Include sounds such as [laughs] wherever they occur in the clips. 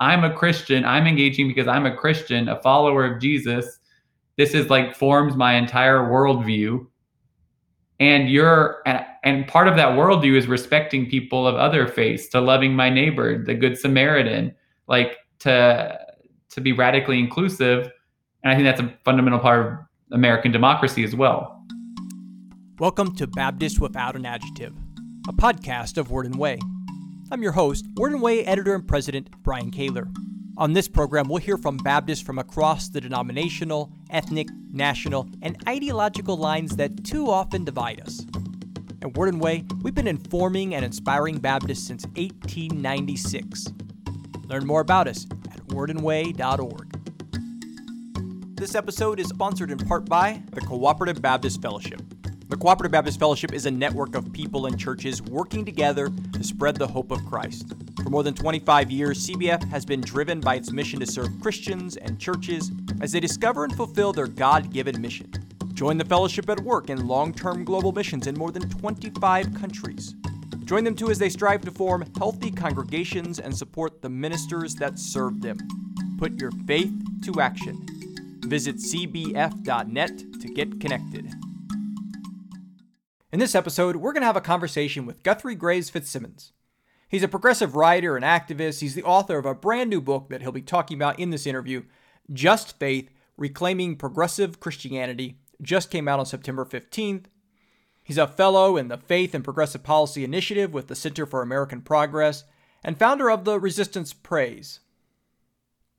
I'm a Christian. I'm engaging because I'm a Christian, a follower of Jesus. This is like forms my entire worldview. And you're, and part of that worldview is respecting people of other faiths, to loving my neighbor, the Good Samaritan, like to to be radically inclusive. And I think that's a fundamental part of American democracy as well. Welcome to Baptist Without an Adjective, a podcast of Word and Way. I'm your host, Word and Way editor and president, Brian Kaylor. On this program, we'll hear from Baptists from across the denominational, ethnic, national, and ideological lines that too often divide us. At Word and Way, we've been informing and inspiring Baptists since 1896. Learn more about us at wordandway.org. This episode is sponsored in part by the Cooperative Baptist Fellowship. The Cooperative Baptist Fellowship is a network of people and churches working together to spread the hope of Christ. For more than 25 years, CBF has been driven by its mission to serve Christians and churches as they discover and fulfill their God given mission. Join the fellowship at work in long term global missions in more than 25 countries. Join them too as they strive to form healthy congregations and support the ministers that serve them. Put your faith to action. Visit cbf.net to get connected. In this episode, we're going to have a conversation with Guthrie Graves Fitzsimmons. He's a progressive writer and activist. He's the author of a brand new book that he'll be talking about in this interview Just Faith Reclaiming Progressive Christianity. Just came out on September 15th. He's a fellow in the Faith and Progressive Policy Initiative with the Center for American Progress and founder of the Resistance Prayer.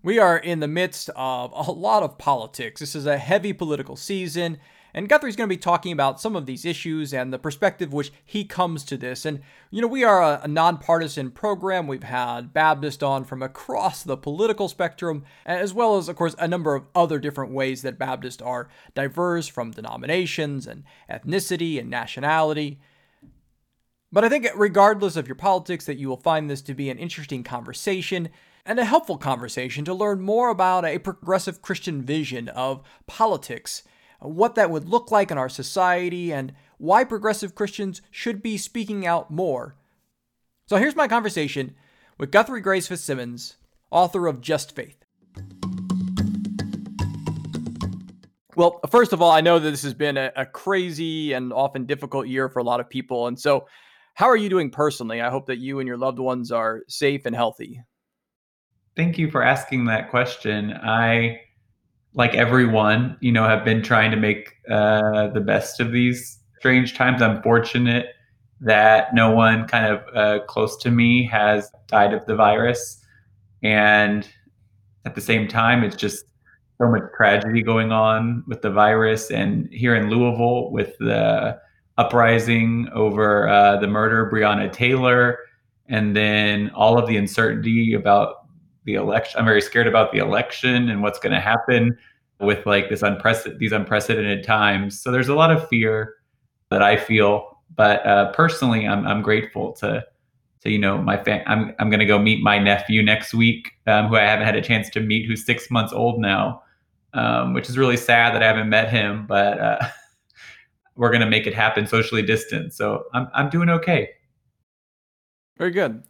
We are in the midst of a lot of politics. This is a heavy political season, and Guthrie's going to be talking about some of these issues and the perspective which he comes to this. And, you know, we are a, a nonpartisan program. We've had Baptist on from across the political spectrum, as well as, of course, a number of other different ways that Baptists are diverse from denominations and ethnicity and nationality. But I think, regardless of your politics, that you will find this to be an interesting conversation and a helpful conversation to learn more about a progressive Christian vision of politics what that would look like in our society, and why progressive Christians should be speaking out more. So here's my conversation with Guthrie Graves Fitzsimmons, author of Just Faith. Well, first of all, I know that this has been a, a, crazy and often difficult year for a lot of people. And so, how are you doing personally? I hope that you and your loved ones are safe and healthy. Thank you for asking that question. I like everyone, you know, have been trying to make uh, the best of these strange times. I'm fortunate that no one kind of uh, close to me has died of the virus. And at the same time, it's just so much tragedy going on with the virus. And here in Louisville, with the uprising over uh, the murder of Breonna Taylor, and then all of the uncertainty about the election. I'm very scared about the election and what's going to happen with like this unprecedented these unprecedented times. So there's a lot of fear that I feel, but uh, personally, I'm I'm grateful to to you know my fam- I'm I'm going to go meet my nephew next week, um, who I haven't had a chance to meet, who's six months old now, um, which is really sad that I haven't met him, but. Uh, [laughs] we're going to make it happen socially distant. So I'm, I'm doing okay. Very good.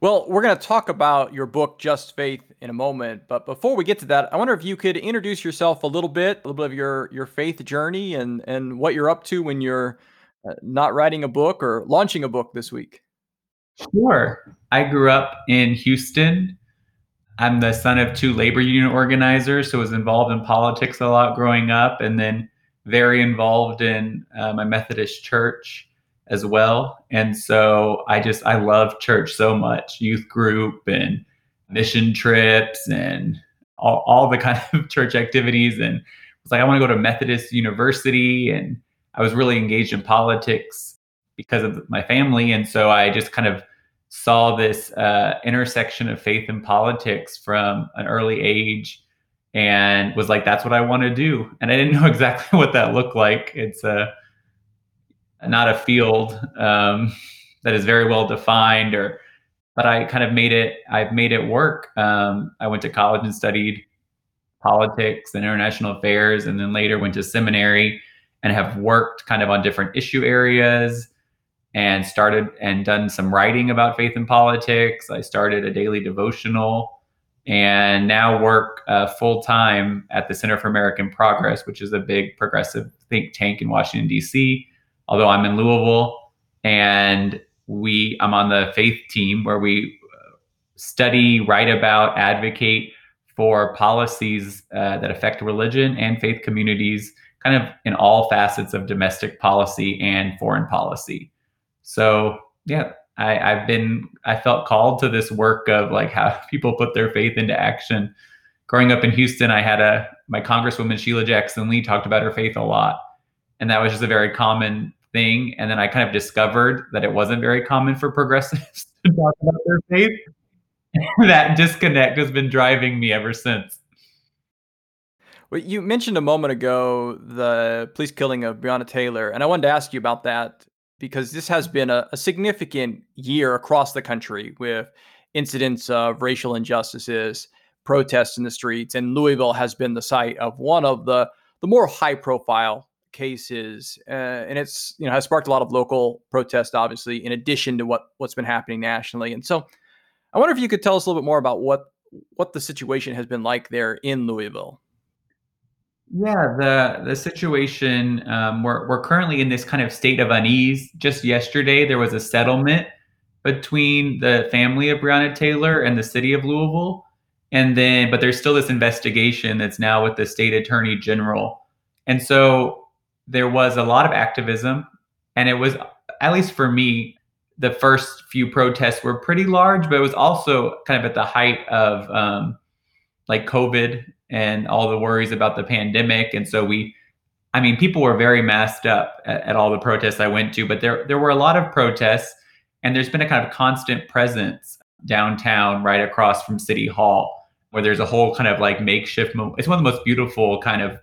Well, we're going to talk about your book, Just Faith, in a moment. But before we get to that, I wonder if you could introduce yourself a little bit, a little bit of your your faith journey, and and what you're up to when you're uh, not writing a book or launching a book this week. Sure. I grew up in Houston. I'm the son of two labor union organizers, so was involved in politics a lot growing up, and then very involved in uh, my Methodist church as well. And so I just I love church so much, youth group and mission trips and all, all the kind [laughs] of church activities. And it's like I want to go to Methodist University, and I was really engaged in politics because of my family. And so I just kind of saw this uh, intersection of faith and politics from an early age and was like that's what i want to do and i didn't [laughs] know exactly what that looked like it's a not a field um, that is very well defined or but I kind of made it I've made it work. Um, I went to college and studied politics and international affairs and then later went to seminary and have worked kind of on different issue areas and started and done some writing about faith and politics. I started a daily devotional and now work uh, full time at the Center for American Progress, which is a big progressive think tank in Washington D.C. Although I'm in Louisville, and we I'm on the faith team where we uh, study, write about, advocate for policies uh, that affect religion and faith communities, kind of in all facets of domestic policy and foreign policy. So yeah, I, I've been I felt called to this work of like how [laughs] people put their faith into action. Growing up in Houston, I had a my Congresswoman Sheila Jackson Lee talked about her faith a lot, and that was just a very common thing. And then I kind of discovered that it wasn't very common for progressives [laughs] to talk about their faith. [laughs] that disconnect has been driving me ever since. Well, you mentioned a moment ago the police killing of Breonna Taylor, and I wanted to ask you about that because this has been a, a significant year across the country with incidents of racial injustices, protests in the streets, and Louisville has been the site of one of the the more high profile cases, uh, and it's you know has sparked a lot of local protest, obviously, in addition to what what's been happening nationally. And so, I wonder if you could tell us a little bit more about what what the situation has been like there in Louisville. Yeah, the the situation um, we're we're currently in this kind of state of unease. Just yesterday, there was a settlement between the family of Breonna Taylor and the city of Louisville, and then but there's still this investigation that's now with the state attorney general, and so there was a lot of activism, and it was at least for me. The first few protests were pretty large, but it was also kind of at the height of um, like COVID and all the worries about the pandemic. And so we, I mean, people were very masked up at, at, all the protests I went to, but there there were a lot of protests, and there's been a kind of constant presence downtown, right across from City Hall, where there's a whole kind of like makeshift. Mo- it's one of the most beautiful kind of.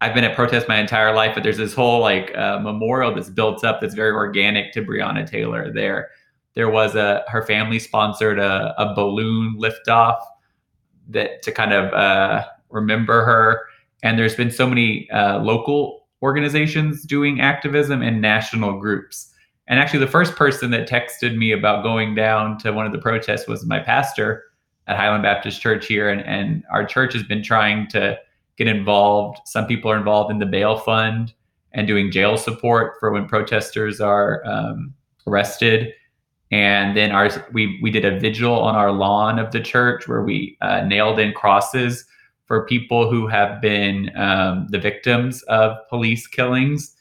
I've been at protests my entire life, but there's this whole like uh, memorial that's built up that's very organic to Breonna Taylor. There, there was a her family sponsored a, a balloon liftoff that to kind of uh, remember her. And there's been so many uh, local organizations doing activism and national groups. And actually, the first person that texted me about going down to one of the protests was my pastor at Highland Baptist Church here. And, and our church has been trying to get involved. Some people are involved in the bail fund and doing jail support for when protesters are um, arrested. And then our we we did a vigil on our lawn of the church where we uh, nailed in crosses for people who have been um, the victims of police killings.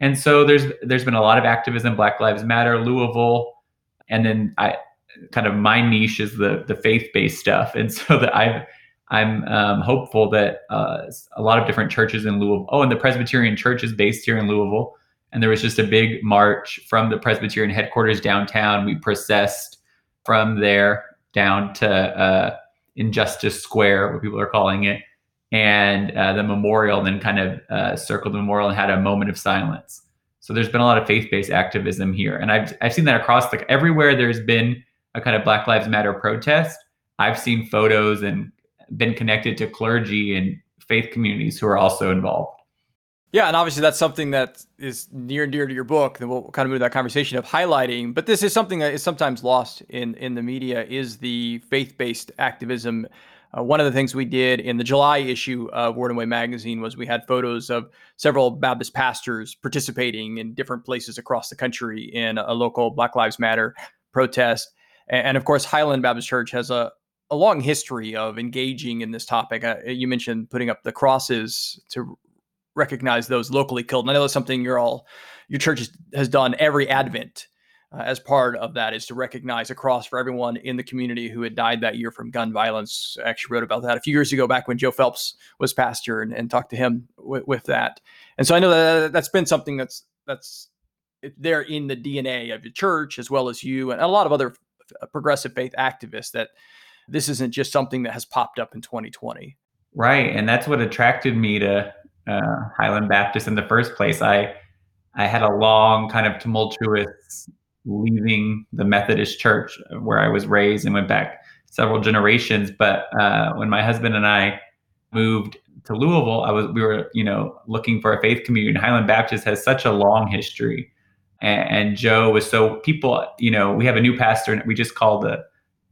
And so there's there's been a lot of activism black lives matter louisville and then i kind of my niche is the the faith-based stuff. And so that i've i'm um, hopeful that uh, a lot of different churches in louisville oh and the presbyterian church is based here in louisville and there was just a big march from the Presbyterian headquarters downtown. We processed from there down to uh, Injustice Square, what people are calling it, and uh, the memorial, and then kind of uh, circled the memorial and had a moment of silence. So there's been a lot of faith-based activism here, and I've I've seen that across the everywhere. There's been a kind of Black Lives Matter protest. I've seen photos and been connected to clergy and faith communities who are also involved. Yeah, and obviously that's something that is near and dear to your book. Then we'll kind of move that conversation of highlighting. But this is something that is sometimes lost in in the media is the faith based activism. Uh, one of the things we did in the July issue of Word and Way magazine was we had photos of several Baptist pastors participating in different places across the country in a local Black Lives Matter protest. And, and of course, Highland Baptist Church has a, a long history of engaging in this topic. Uh, you mentioned putting up the crosses to recognize those locally killed. And I know that's something your all your church has done every Advent uh, as part of that is to recognize a cross for everyone in the community who had died that year from gun violence. I actually wrote about that a few years ago, back when Joe Phelps was pastor, and, and talked to him with, with that. And so I know that that's been something that's that's there in the DNA of the church as well as you and a lot of other progressive faith activists. That this isn't just something that has popped up in 2020. Right, and that's what attracted me to uh, Highland Baptist in the first place. I I had a long kind of tumultuous leaving the Methodist Church where I was raised and went back several generations. But uh, when my husband and I moved to Louisville, I was we were you know looking for a faith community. And Highland Baptist has such a long history, and, and Joe was so people. You know, we have a new pastor, and we just called the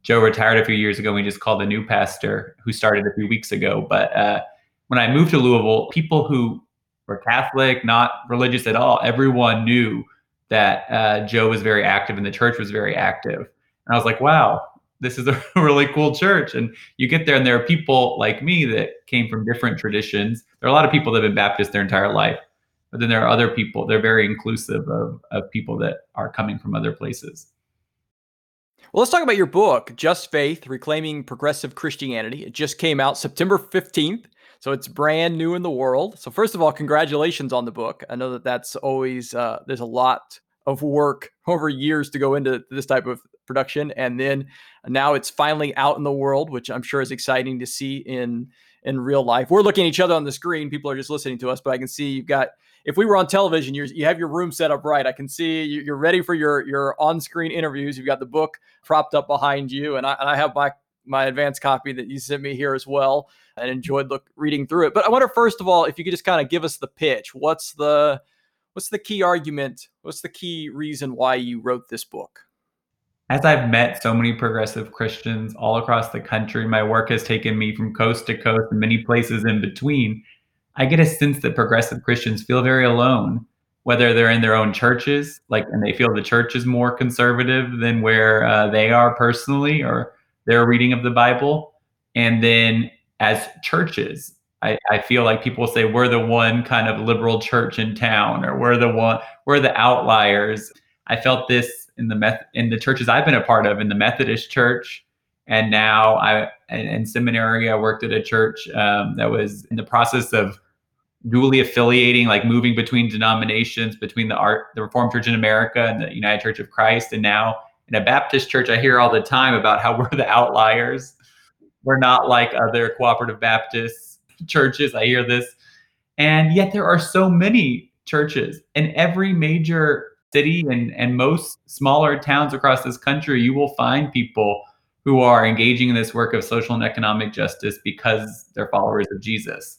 Joe retired a few years ago. And We just called a new pastor who started a few weeks ago. But uh, when I moved to Louisville, people who were Catholic, not religious at all, everyone knew that uh, Joe was very active and the church was very active. And I was like, wow, this is a [laughs] really cool church. And you get there, and there are people like me that came from different traditions. There are a lot of people that have been Baptist their entire life, but then there are other people. They're very inclusive of, of people that are coming from other places. Well, let's talk about your book, Just Faith Reclaiming Progressive Christianity. It just came out September 15th. So it's brand new in the world. So, first of all, congratulations on the book. I know that that's always, uh, there's a lot of work [laughs] over years to go into this type of production. And then now it's finally out in the world, which I'm sure is exciting to see in in real life. We're looking at each other on the screen. People are just listening to us, but I can see you've got. If we were on television, you you have your room set up right. I can see you're ready for your your on screen interviews. You've got the book propped up behind you, and I, and I have my my advanced copy that you sent me here as well, and enjoyed look reading through it. But I wonder first of all if you could just kind of give us the pitch. What's the what's the key argument? What's the key reason why you wrote this book? as I've met so many progressive Christians all across the country, my work has taken me from coast to coast and many places in between. I get a sense that progressive Christians feel very alone, whether they're in their own churches, like, and they feel the church is more conservative than where uh, they are personally or their reading of the Bible. And then as churches, I, I feel like people say we're the one kind of liberal church in town, or we're the one, we're the outliers. I felt this in the meth in the churches I've been a part of in the Methodist Church, and now I in, in seminary I worked at a church um, that was in the process of dually affiliating, like moving between denominations, between the art the Reformed Church in America and the United Church of Christ, and now in a Baptist church, I hear all the time about how [laughs] we're the outliers. We're not like other cooperative Baptist churches. I hear this. And yet there are so many churches in every major city and, and most smaller towns across this country, you will find people who are engaging in this work of social and economic justice because they're followers of Jesus.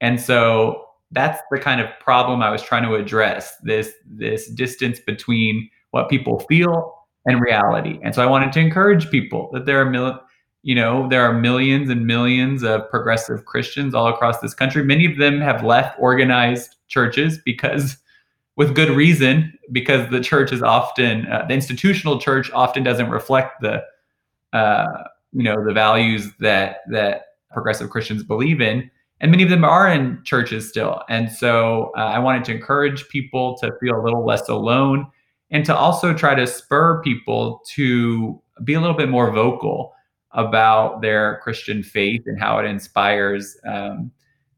And so that's the kind of problem I was trying to address this this distance between what people feel and reality. And so I wanted to encourage people that there are mil- you know there are millions and millions of progressive Christians all across this country. Many of them have left organized churches because with good reason because the church is often uh, the institutional church often doesn't reflect the uh, you know the values that that progressive Christians believe in, and many of them are in churches still. And so uh, I wanted to encourage people to feel a little less alone, and to also try to spur people to be a little bit more vocal about their Christian faith and how it inspires um,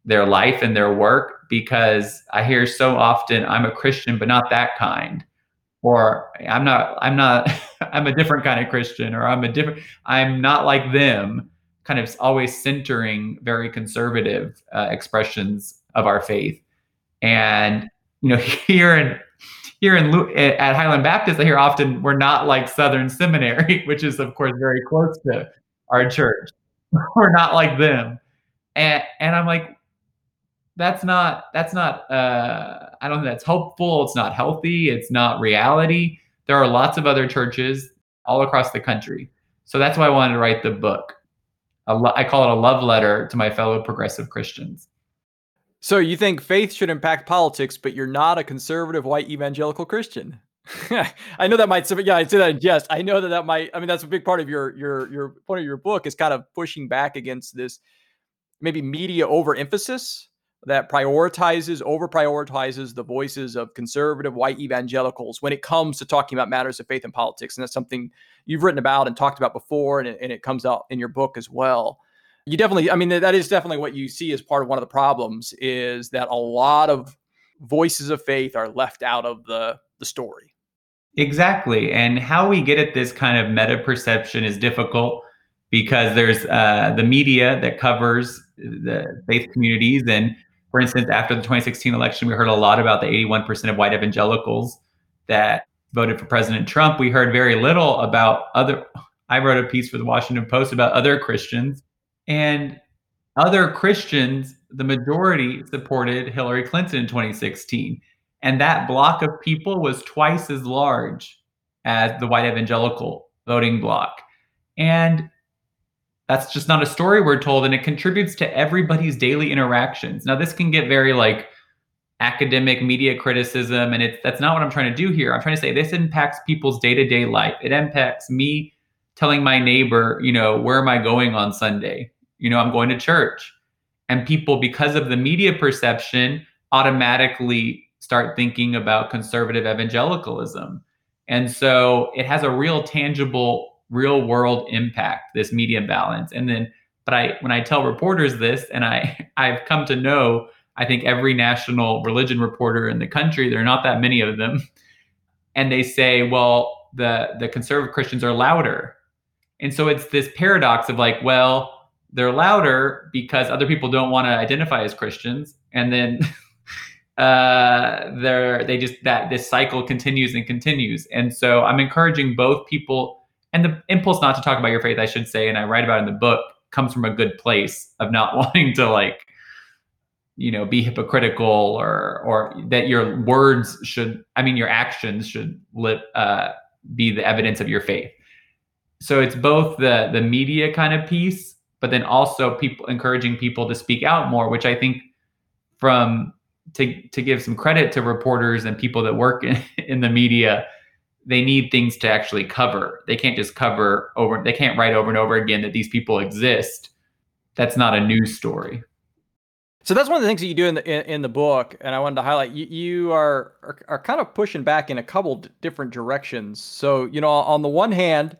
their life and their work. Because I hear so often I'm a Christian but not that kind. Or I'm not I'm not [laughs] I'm a different kind of Christian or I'm a different I'm not like them kind of always centering very conservative uh, expressions of our faith. And you know [laughs] here in here in at Highland Baptist I hear often we're not like Southern Seminary [laughs] which is of course very close to our church. [laughs] We're not like them. And and I'm like that's not that's not uh, i don't think that's helpful. it's not healthy. It's not reality. There are lots of other churches all across the country. So that's why i wanted to write the book lo- i call it a love letter to my fellow progressive christians. So you think faith should impact politics but you're not a conservative white evangelical christian. [laughs] I know that might, yeah, I say that in jest. I know that that might, I mean, that's a big part of your, your, your point of your book is kind of pushing back against this maybe media overemphasis that prioritizes, over prioritizes the voices of conservative white evangelicals when it comes to talking about matters of faith and politics. And that's something you've written about and talked about before, and it, and it comes out in your book as well. You definitely, I mean, that is definitely what you see as part of one of the problems is that a lot of voices of faith are left out of the, the story. Exactly. And how we get at this kind of meta perception is difficult because there's uh, the media that covers the faith communities and for instance, after the 2016 election, we heard a lot about the 81% of white evangelicals that voted for President Trump. We heard very little about other. I wrote a piece for the Washington Post about other Christians, and other Christians, the majority supported Hillary Clinton in 2016. And that block of people was twice as large as the white evangelical voting bloc. And that's just not a story we're told, and it contributes to everybody's daily interactions. Now, this can get very like academic media criticism, and it's that's not what I'm trying to do here. I'm trying to say this impacts people's day to day life. It impacts me telling my neighbor, you know, where am I going on Sunday? You know, I'm going to church. And people, because of the media perception, automatically start thinking about conservative evangelicalism. And so it has a real tangible, real world impact, this media balance. And then, but I, when I tell reporters this, and I, [laughs] I've come to know, I think every national religion reporter in the country, there are not that many of them, [laughs] and they say, well, the the conservative Christians are louder. And so it's this paradox of like, well, they're louder because other people don't want to identify as Christians, and then [laughs] uh, they're they just that this cycle continues and continues. And so I'm encouraging both people and the impulse not to talk about your faith, I should say, and I write about in the book comes from a good place of not [laughs] wanting to like you know be hypocritical or or that your words should i mean your actions should live, uh, be the evidence of your faith. So it's both the the media kind of piece but then also people encouraging people to speak out more which i think from to to give some credit to reporters and people that work in, [laughs] in the media they need things to actually cover they can't just cover over they can't write over and over again that these people exist that's not a news story so that's one of the things that you do in the in, in the book, and I wanted to highlight. You, you are, are, are kind of pushing back in a couple different directions. So you know, on the one hand,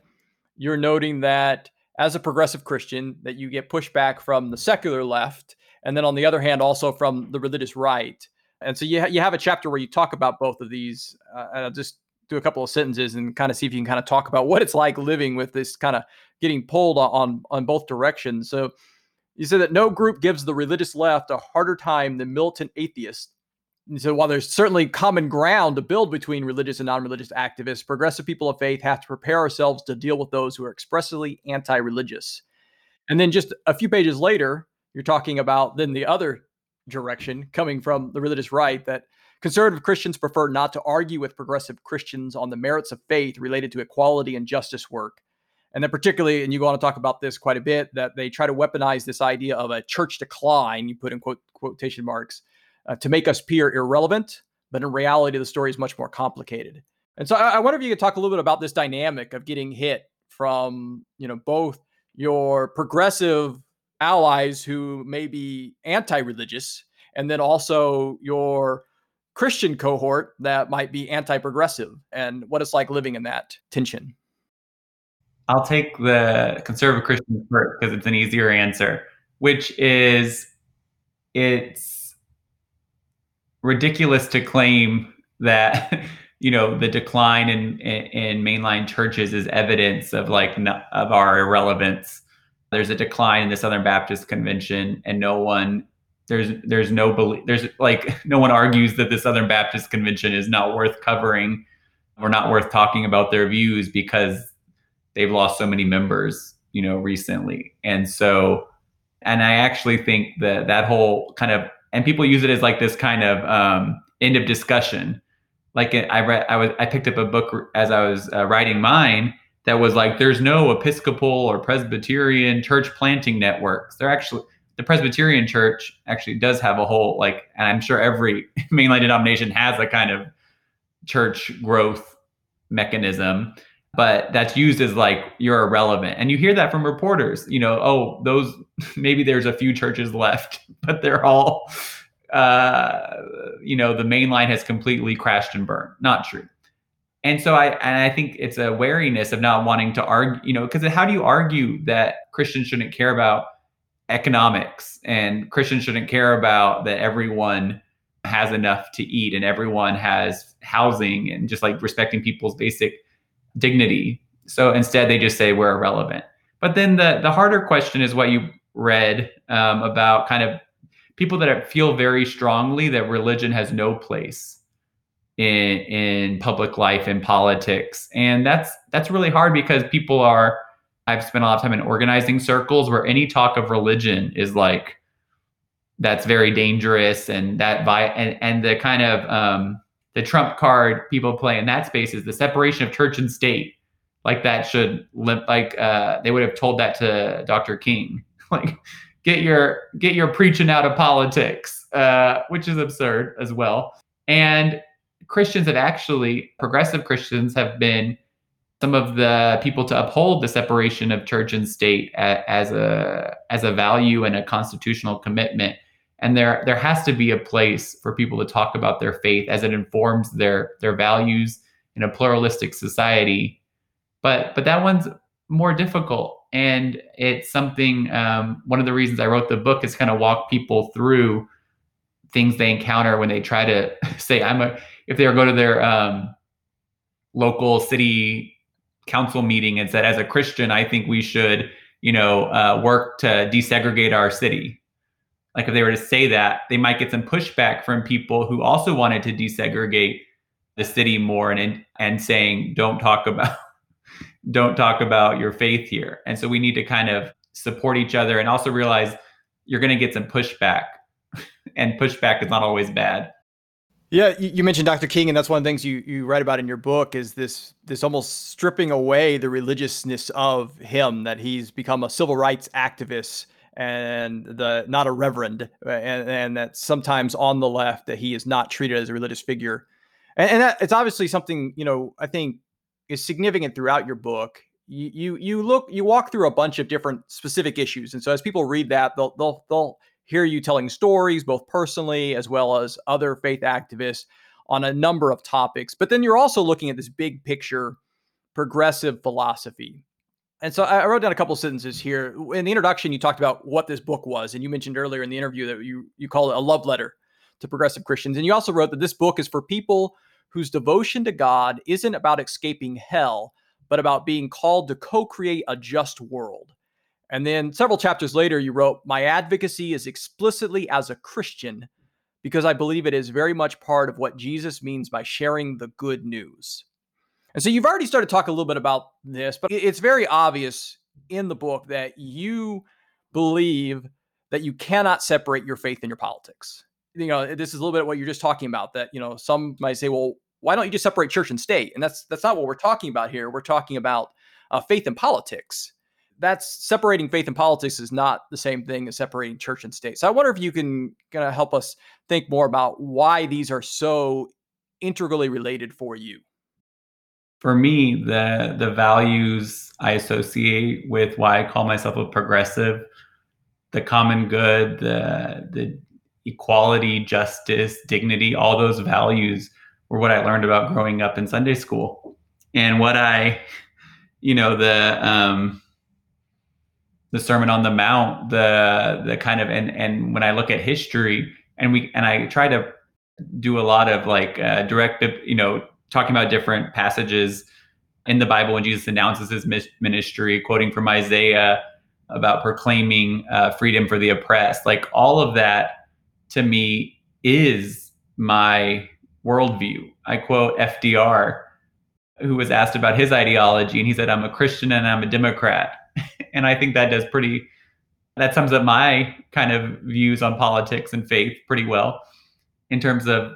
you're noting that as a progressive Christian, that you get pushback from the secular left, and then on the other hand, also from the religious right. And so you ha- you have a chapter where you talk about both of these, uh, and I'll just do a couple of sentences and kind of see if you can kind of talk about what it's like living with this kind of getting pulled on on both directions. So you said that no group gives the religious left a harder time than militant atheists. And so while there's certainly common ground to build between religious and non-religious activists, progressive people of faith have to prepare ourselves to deal with those who are expressly anti-religious. And then just a few pages later, you're talking about then the other direction coming from the religious right that conservative Christians prefer not to argue with progressive Christians on the merits of faith related to equality and justice work and then particularly, and you go on to talk about this quite a bit, that they try to weaponize this idea of a church decline, you put in quote, quotation marks, uh, to make us appear irrelevant. But in reality, the story is much more complicated. And so I, I wonder if you could talk a little bit about this dynamic of getting hit from, you know, both your progressive allies who may be anti-religious, and then also your Christian cohort that might be anti-progressive, and what it's like living in that tension. I'll take the conservative Christian first because it's an easier answer, which is it's ridiculous to claim that [laughs] you know the decline in, in, in mainline churches is evidence of like of our irrelevance. There's a decline in the Southern Baptist Convention, and no one there's there's no belief there's like [laughs] no one argues that the Southern Baptist Convention is not worth covering or not worth talking about their views because they've lost so many members, you know, recently. And so, and I actually think that that whole kind of, and people use it as like this kind of um, end of discussion. Like I read, I was, I picked up a book as I was uh, writing mine that was like, there's no Episcopal or Presbyterian church planting networks. They're actually, the Presbyterian church actually does have a whole, like, and I'm sure every [laughs] mainline denomination has a kind of church growth mechanism but that's used as like you're irrelevant. And you hear that from reporters you know oh those [laughs] maybe there's a few churches left [laughs] but they're all uh you know the mainline has completely crashed and burned. Not true. And so i and i think it's a wariness of not wanting to argue you know because how do you argue that christians shouldn't care about economics and christians shouldn't care about that everyone has enough to eat and everyone has housing and just like respecting people's basic dignity. So instead, they just say we're irrelevant. But then the the harder question is what you read um, about kind of people that feel very strongly that religion has no place in in public life and politics, and that's that's really hard because people are. I've spent a lot of time in organizing circles where any talk of religion is like that's very dangerous and that vi- and, and the kind of um, the trump card people play in that space is the separation of church and state. like that should like uh, they would have told that to Dr. King, [laughs] like get your get your preaching out of politics, uh, which is absurd as well. And Christians have actually progressive Christians have been some of the people to uphold the separation of church and state as a as a value and a constitutional commitment. And there there has to be a place for people to talk about their faith as it informs their their values in a pluralistic society. But but that one's more difficult. And it's something um, one of the reasons i wrote the book is kind of walk people through things they encounter when they try to [laughs] say i'm a if they go to their um, local city council meeting and said as a christian i think we should you know uh, work to desegregate our city like if they were to say that, they might get some pushback from people who also wanted to desegregate the city more and and saying don't talk about [laughs] don't talk about your faith here. And so we need to kind of support each other and also realize you're going to get some pushback [laughs] and pushback is not always bad. Yeah, you mentioned Dr. King, and that's one of the things you, you write about in your book is this this almost stripping away the religiousness of him that he's become a civil rights activist and the not a reverend, and, and that sometimes on the left that he is not treated as a religious figure, and, and that it's obviously something you know I think is significant throughout your book. You, you you look you walk through a bunch of different specific issues, and so as people read that, they'll they'll they'll hear you telling stories both personally as well as other faith activists on a number of topics. But then you're also looking at this big picture progressive philosophy and so I wrote down a couple sentences here. In the introduction, you talked about what this book was, and you mentioned earlier in the interview that you you call it a love letter to progressive Christians. And you also wrote that this book is for people whose devotion to God isn't about escaping hell, but about being called to co-create a just world. And then several chapters later, you wrote, My advocacy is explicitly as a Christian because I believe it is very much part of what Jesus means by sharing the good news. And so you've already started talking a little bit about this, but it's very obvious in the book that you believe that you cannot separate your faith and your politics. You know, this is a little bit what you're just talking about that, you know, some might say, well, why don't you just separate church and state? And that's that's not what we're talking about here. We're talking about uh, faith and politics. That's separating faith and politics is not the same thing as separating church and state. So I wonder if you can kind of help us think more about why these are so integrally related for you for me, the the values I associate with why I call myself a progressive, the common good, the the equality, justice, dignity, all those values were what I learned about growing up in Sunday school. And what I, you know, the um the Sermon on the Mount, the the kind of and and when I look at history and we and I try to do a lot of like uh, direct, you know, talking about different passages in the Bible when Jesus announces his ministry, quoting from Isaiah about proclaiming uh, freedom for the oppressed. Like all of that to me is my worldview. I quote FDR, who was asked about his ideology, and he said, I'm a Christian and I'm a Democrat. And I think that does pretty, that sums up my kind of views on politics and faith pretty well in terms of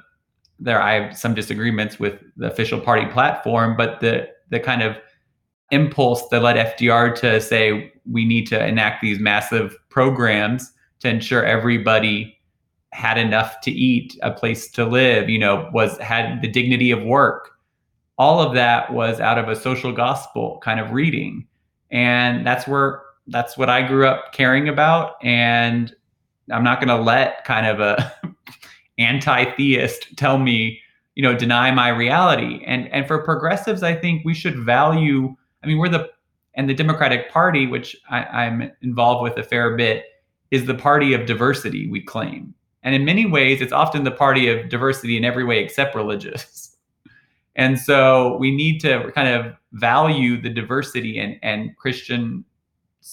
there I have some disagreements with the official party platform, but the the kind of impulse that led FDR to say we need to enact these massive programs to ensure everybody had enough to eat, a place to live, you know, was had the dignity of work. All of that was out of a social gospel kind of reading. And that's where that's what I grew up caring about. And I'm not going to let kind of a [laughs] anti-theist tell me you know deny my reality. And and for progressives i think we should value i mean we're the and the democratic party which I, i'm involved with a fair bit is the party of diversity we claim. And in many ways it's often the party of diversity in every way except religious [laughs] and so we need to kind of value the diversity and and christians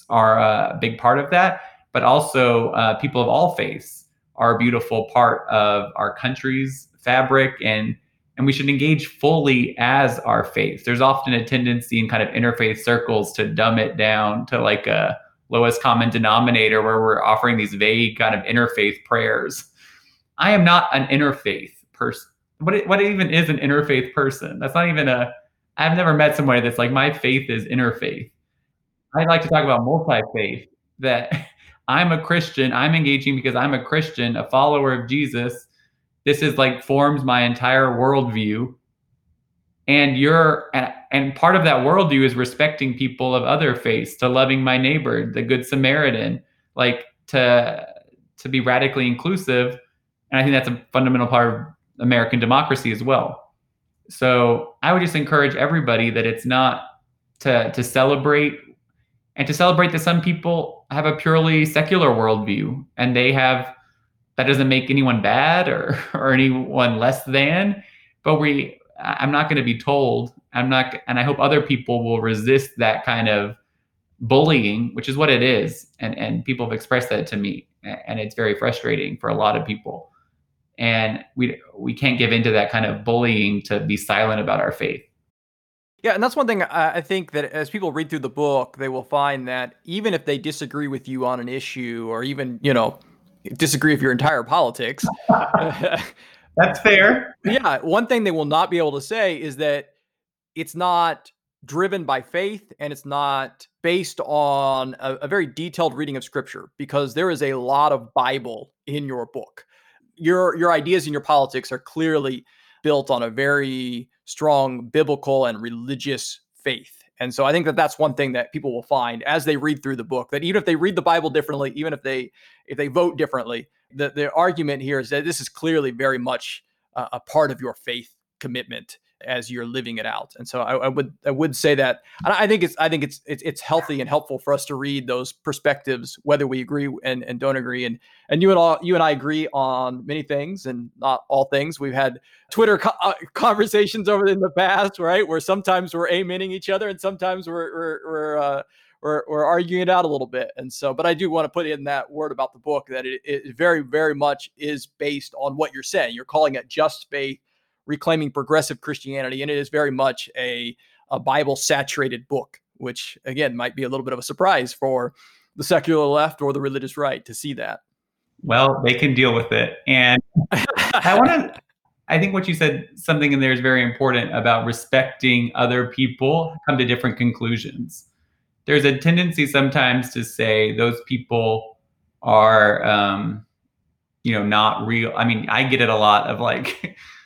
are a big part of that but also uh, people of all faiths are a beautiful part of our country's fabric and and we should engage fully as our faith. There's often a tendency in kind of interfaith circles to dumb it down to like a lowest common denominator where we're offering these vague kind of interfaith prayers. I am not an interfaith person. What, what even is an interfaith person? That's not even a, I've never met somebody that's like, my faith is interfaith. I'd like to talk about multi faith, that [laughs] I'm a Christian, I'm engaging because I'm a Christian, a follower of Jesus. This is like forms my entire worldview. And you're, and part of that worldview is respecting people of other faiths, to loving my neighbor, the Good Samaritan, like to to be radically inclusive. And I think that's a fundamental part of American democracy as well. So I would just encourage everybody that it's not to to celebrate and to celebrate that some people have a purely secular worldview and they have that doesn't make anyone bad or [laughs] or anyone less than. But we I'm not going to be told. I'm not, and I hope other people will resist that kind of bullying, which is what it is. And and people have expressed that to me, and it's very frustrating for a lot of people and we we can't give into that kind of bullying to be silent about our faith. Yeah, and that's one thing I think that as people read through the book, they will find that even if they disagree with you on an issue, or even you know disagree with your entire politics, [laughs] that's fair. [laughs] Yeah, one thing they will not be able to say is that it's not driven by faith and it's not based on a, a very detailed reading of scripture because there is a lot of Bible in your book your your ideas and your politics are clearly built on a very strong biblical and religious faith. And so I think that that's one thing that people will find as they read through the book that even if they read the Bible differently, even if they if they vote differently, the the argument here is that this is clearly very much a, a part of your faith commitment as you're living it out. And so I, I, would I would say that I think it's I think it's, it's it's healthy and helpful for us to read those perspectives, whether we agree and, and don't agree. And and you and all you and I agree on many things and not all things. We've had Twitter co- uh, conversations over in the past, right, where sometimes we're amening each other and sometimes we're we're, we're uh, we're, we're arguing it out a little bit. And so, but I do want to put in that word about the book that it, it very, very much is based on what you're saying. You're calling it just faith reclaiming progressive Christianity, and it is very much a, a Bible saturated book, which again might be a little bit of a surprise for the secular left or the religious right to see that. Well, they can deal with it. And [laughs] I want to, I think what you said, something in there is very important about respecting other people, come to different conclusions. There's a tendency sometimes to say those people are, um, you know, not real. I mean, I get it a lot of like, [laughs]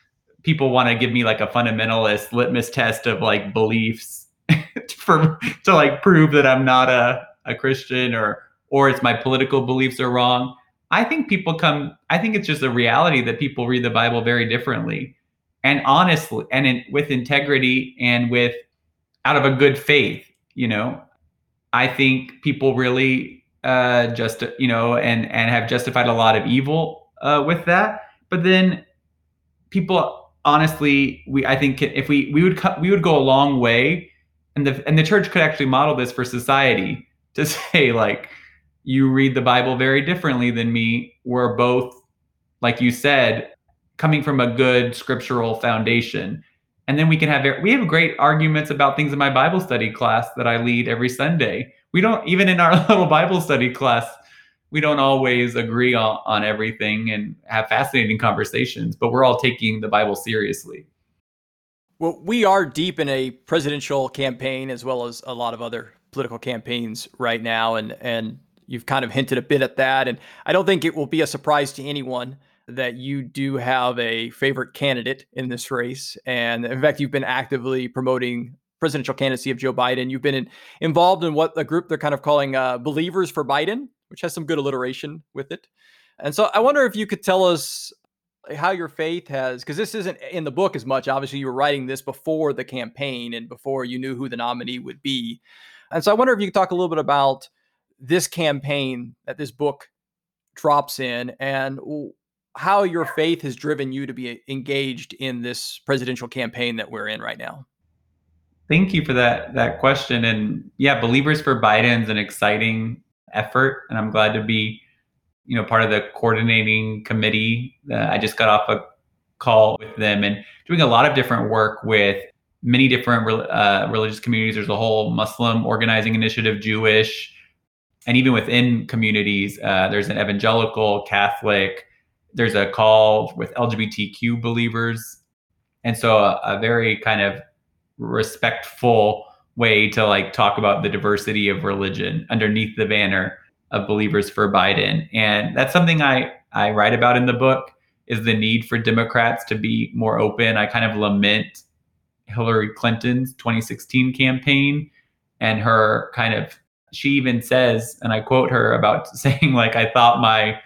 people want to give me like a fundamentalist litmus test of like beliefs [laughs] for to like prove that I'm not a, a Christian or or it's my political beliefs are wrong. I think people come I think it's just a reality that people read the Bible very differently. And honestly and in, with integrity and with out of a good faith, you know. I think people really uh just you know and and have justified a lot of evil uh with that. But then people honestly, we I think if we we would we would go a long way, and the and the church could actually model this for society to [laughs] say like you read the Bible very differently than me. We're both, like you said, coming from a good scriptural foundation. And then we can have we have great arguments about things in my Bible study class that I lead every Sunday. We don't even in our [laughs] little Bible study class we don't always agree on, on everything and have fascinating conversations, but we're all taking the Bible seriously. Well, we are deep in a presidential campaign as well as a lot of other political campaigns right now, and and you've kind of hinted a bit at that. And I don't think it will be a surprise to anyone that you do have a favorite candidate in this race, and in fact, you've been actively promoting presidential candidacy of Joe Biden. You've been in, involved in what the group they're kind of calling uh, "Believers for Biden," which has some good alliteration with it. And so I wonder if you could tell us eh, how your faith has, because this isn't in the book as much. Obviously, you were writing this before the campaign and before you knew who the nominee would be. And so I wonder if you could talk a little bit about this campaign that this book drops in and how your faith has driven you to be engaged in this presidential campaign that we're in right now. Thank you for that that question. And yeah, Believers for Biden's an exciting effort, and I'm glad to be, you know, part of the coordinating committee. Uh, I just got off a call with them and doing a lot of different work with many different uh, religious communities. There's a whole Muslim organizing initiative, Jewish, and even within communities, uh, there's an evangelical, Catholic. There's a call with LGBTQ believers, and so a, a very kind of respectful way to like talk about the diversity of religion underneath the banner of believers for Biden. And that's something I I write about in the book is the need for Democrats to be more open. I kind of lament Hillary Clinton's 2016 campaign and her kind of she even says and I quote her about [laughs] saying like I thought my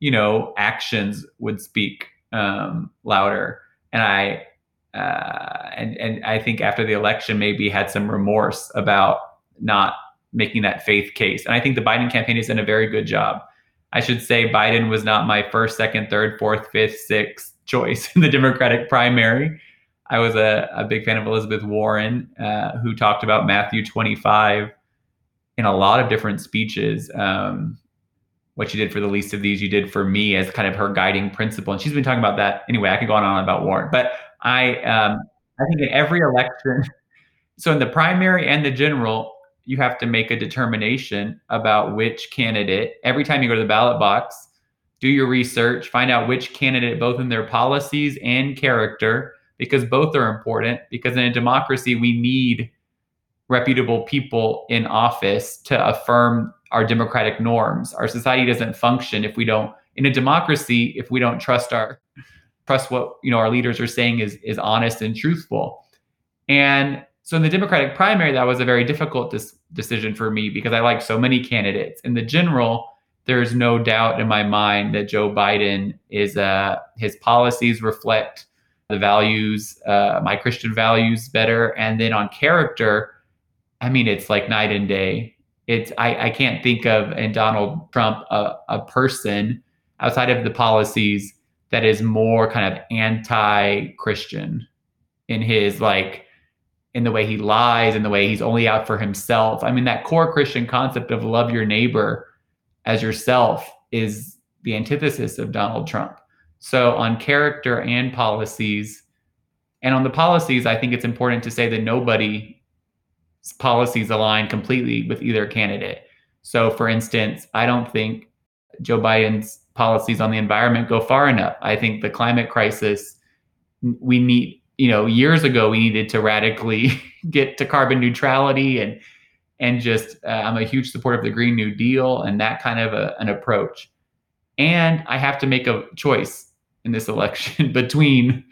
you know actions would speak um, louder and I uh, and and I think after the election maybe had some remorse about not making that faith case. And I think the Biden campaign has done a very good job. I should say Biden was not my first, second, third, fourth, fifth, sixth choice [laughs] in the Democratic primary. I was a, a big fan of Elizabeth Warren, uh, who talked about Matthew 25 in a lot of different speeches. Um, what you did for the least of these, you did for me as kind of her guiding principle. And she's been talking about that anyway. I could go on and on about Warren, but I um, I think in every election, [laughs] so in the primary and the general, you have to make a determination about which candidate. Every time you go to the ballot box, do your research, find out which candidate, both in their policies and character, because both are important. Because in a democracy, we need reputable people in office to affirm our democratic norms. Our society doesn't function if we don't, in a democracy, if we don't trust our trust what you know our leaders are saying is is honest and truthful. And so in the Democratic primary, that was a very difficult dis- decision for me because I like so many candidates. In the general, there's no doubt in my mind that Joe Biden is uh, his policies reflect the values, uh, my Christian values better. And then on character, I mean, it's like night and day. It's I, I can't think of in Donald Trump a, a person outside of the policies that is more kind of anti-Christian in his like in the way he lies in the way he's only out for himself. I mean that core Christian concept of love your neighbor as yourself is the antithesis of Donald Trump. So on character and policies and on the policies I think it's important to say that nobody policies align completely with either candidate. So for instance, I don't think Joe Biden's policies on the environment go far enough. I think the climate crisis, we need, you know, years ago we needed to radically [laughs] get to carbon neutrality and and just uh, I'm a huge supporter of the Green New Deal and that kind of a, an approach. And I have to make a choice in this [laughs] election between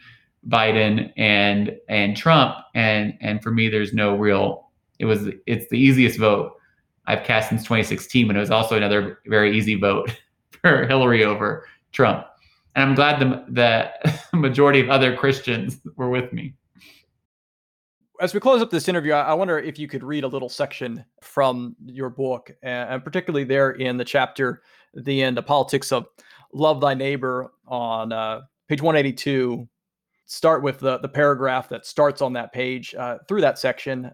Biden and and Trump, and and for me, there's no real. It was it's the easiest vote I've cast since 2016, but it was also another very easy vote [laughs] [laughs] for Hillary over Trump. And I'm glad the, the [laughs] majority of other Christians [laughs] were with me. As we close up this interview, I wonder if you could read a little section from your book, and particularly there in the chapter, the end, the politics of love thy neighbor on uh, page 182. Start with the, the paragraph that starts on that page uh, through that section.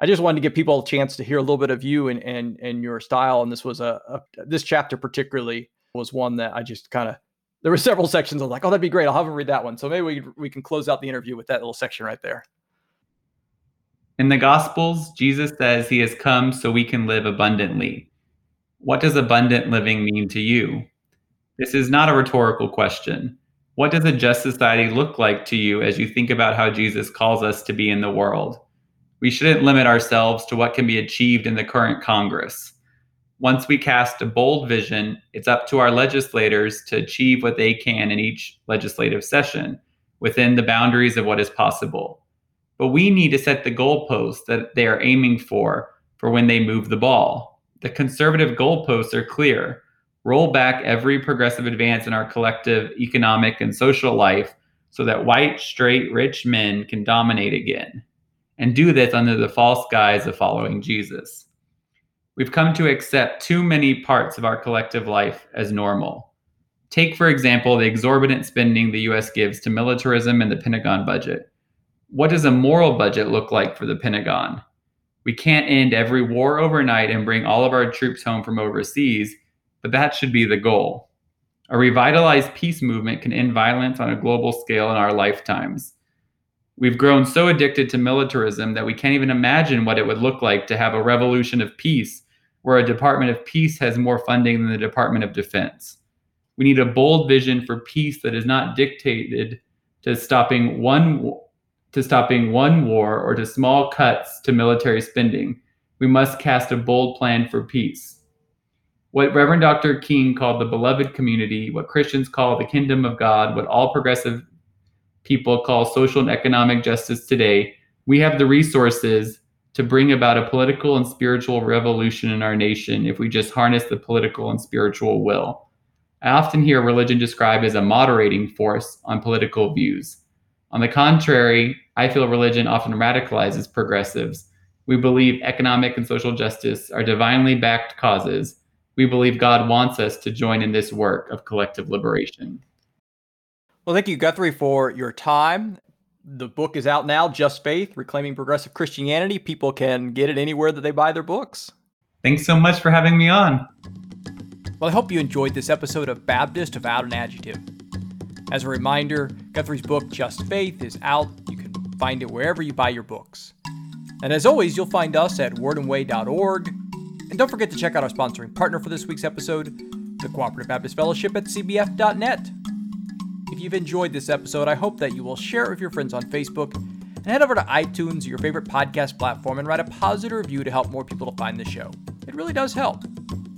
I just wanted to give people a chance to hear a little bit of you and and, and your style. And this was a, a this chapter particularly was one that I just kind of there were several sections. I was like, oh, that'd be great. I'll have him read that one. So maybe we we can close out the interview with that little section right there. In the Gospels, Jesus says he has come so we can live abundantly. What does abundant living mean to you? This is not a rhetorical question. What does a just society look like to you as you think about how Jesus calls us to be in the world? We shouldn't limit ourselves to what can be achieved in the current Congress once we cast a bold vision, it's up to our legislators to achieve what they can in each legislative session within the boundaries of what is possible. But we need to set the goalposts that they are aiming for for when they move the ball. The conservative goalposts are clear. Roll back every progressive advance in our collective economic and social life so that white, straight, rich men can dominate again. And do this under the false guise of following Jesus. We've come to accept too many parts of our collective life as normal. Take, for example, the exorbitant spending the US gives to militarism and the Pentagon budget. What does a moral budget look like for the Pentagon? We can't end every war overnight and bring all of our troops home from overseas, but that should be the goal. A revitalized peace movement can end violence on a global scale in our lifetimes. We've grown so addicted to militarism that we can't even imagine what it would look like to have a revolution of peace where a Department of Peace has more funding than the Department of Defense. We need a bold vision for peace that is not dictated to stopping one to stopping one war or to small cuts to military spending. We must cast a bold plan for peace. What Reverend Dr. King called the beloved community, what Christians call the kingdom of God, what all progressive people call social and economic justice today, we have the resources to bring about a political and spiritual revolution in our nation if we just harness the political and spiritual will. I often hear religion described as a moderating force on political views. On the contrary, I feel religion often radicalizes progressives. We believe economic and social justice are divinely backed causes. We believe God wants us to join in this work of collective liberation. Well, thank you, Guthrie, for your time the book is out now, Just Faith, Reclaiming Progressive Christianity. People can get it anywhere that they buy their books. Thanks so much for having me on. Well, I hope you enjoyed this episode of Baptist Without an Adjective. As a reminder, Guthrie's book, Just Faith, is out. You can find it wherever you buy your books. And as always, you'll find us at wordandway.org. And don't forget to check out our sponsoring partner for this week's episode, the Cooperative Baptist Fellowship at cbf.net. If you've enjoyed this episode, I hope that you will share it with your friends on Facebook and head over to iTunes your favorite podcast platform and write a positive review to help more people to find the show. It really does help.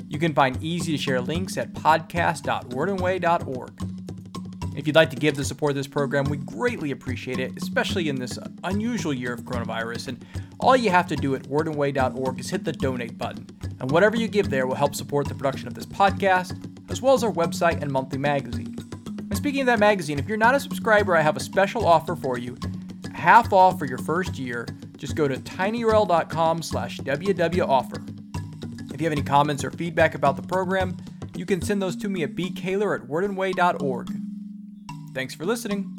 You can find easy to share links at podcast.wordandway.org. If you'd like to give the support of this program, we greatly appreciate it, especially in this unusual year of coronavirus. And all you have to do at wordandway.org is hit the donate button. And whatever you give there will help support the production of this podcast, as well as our website and monthly magazine. Speaking of that magazine, if you're not a subscriber, I have a special offer for you. Half off for your first year. Just go to tinyurl.com slash wwoffer. If you have any comments or feedback about the program, you can send those to me at bkaylor at wordandway.org. Thanks for listening.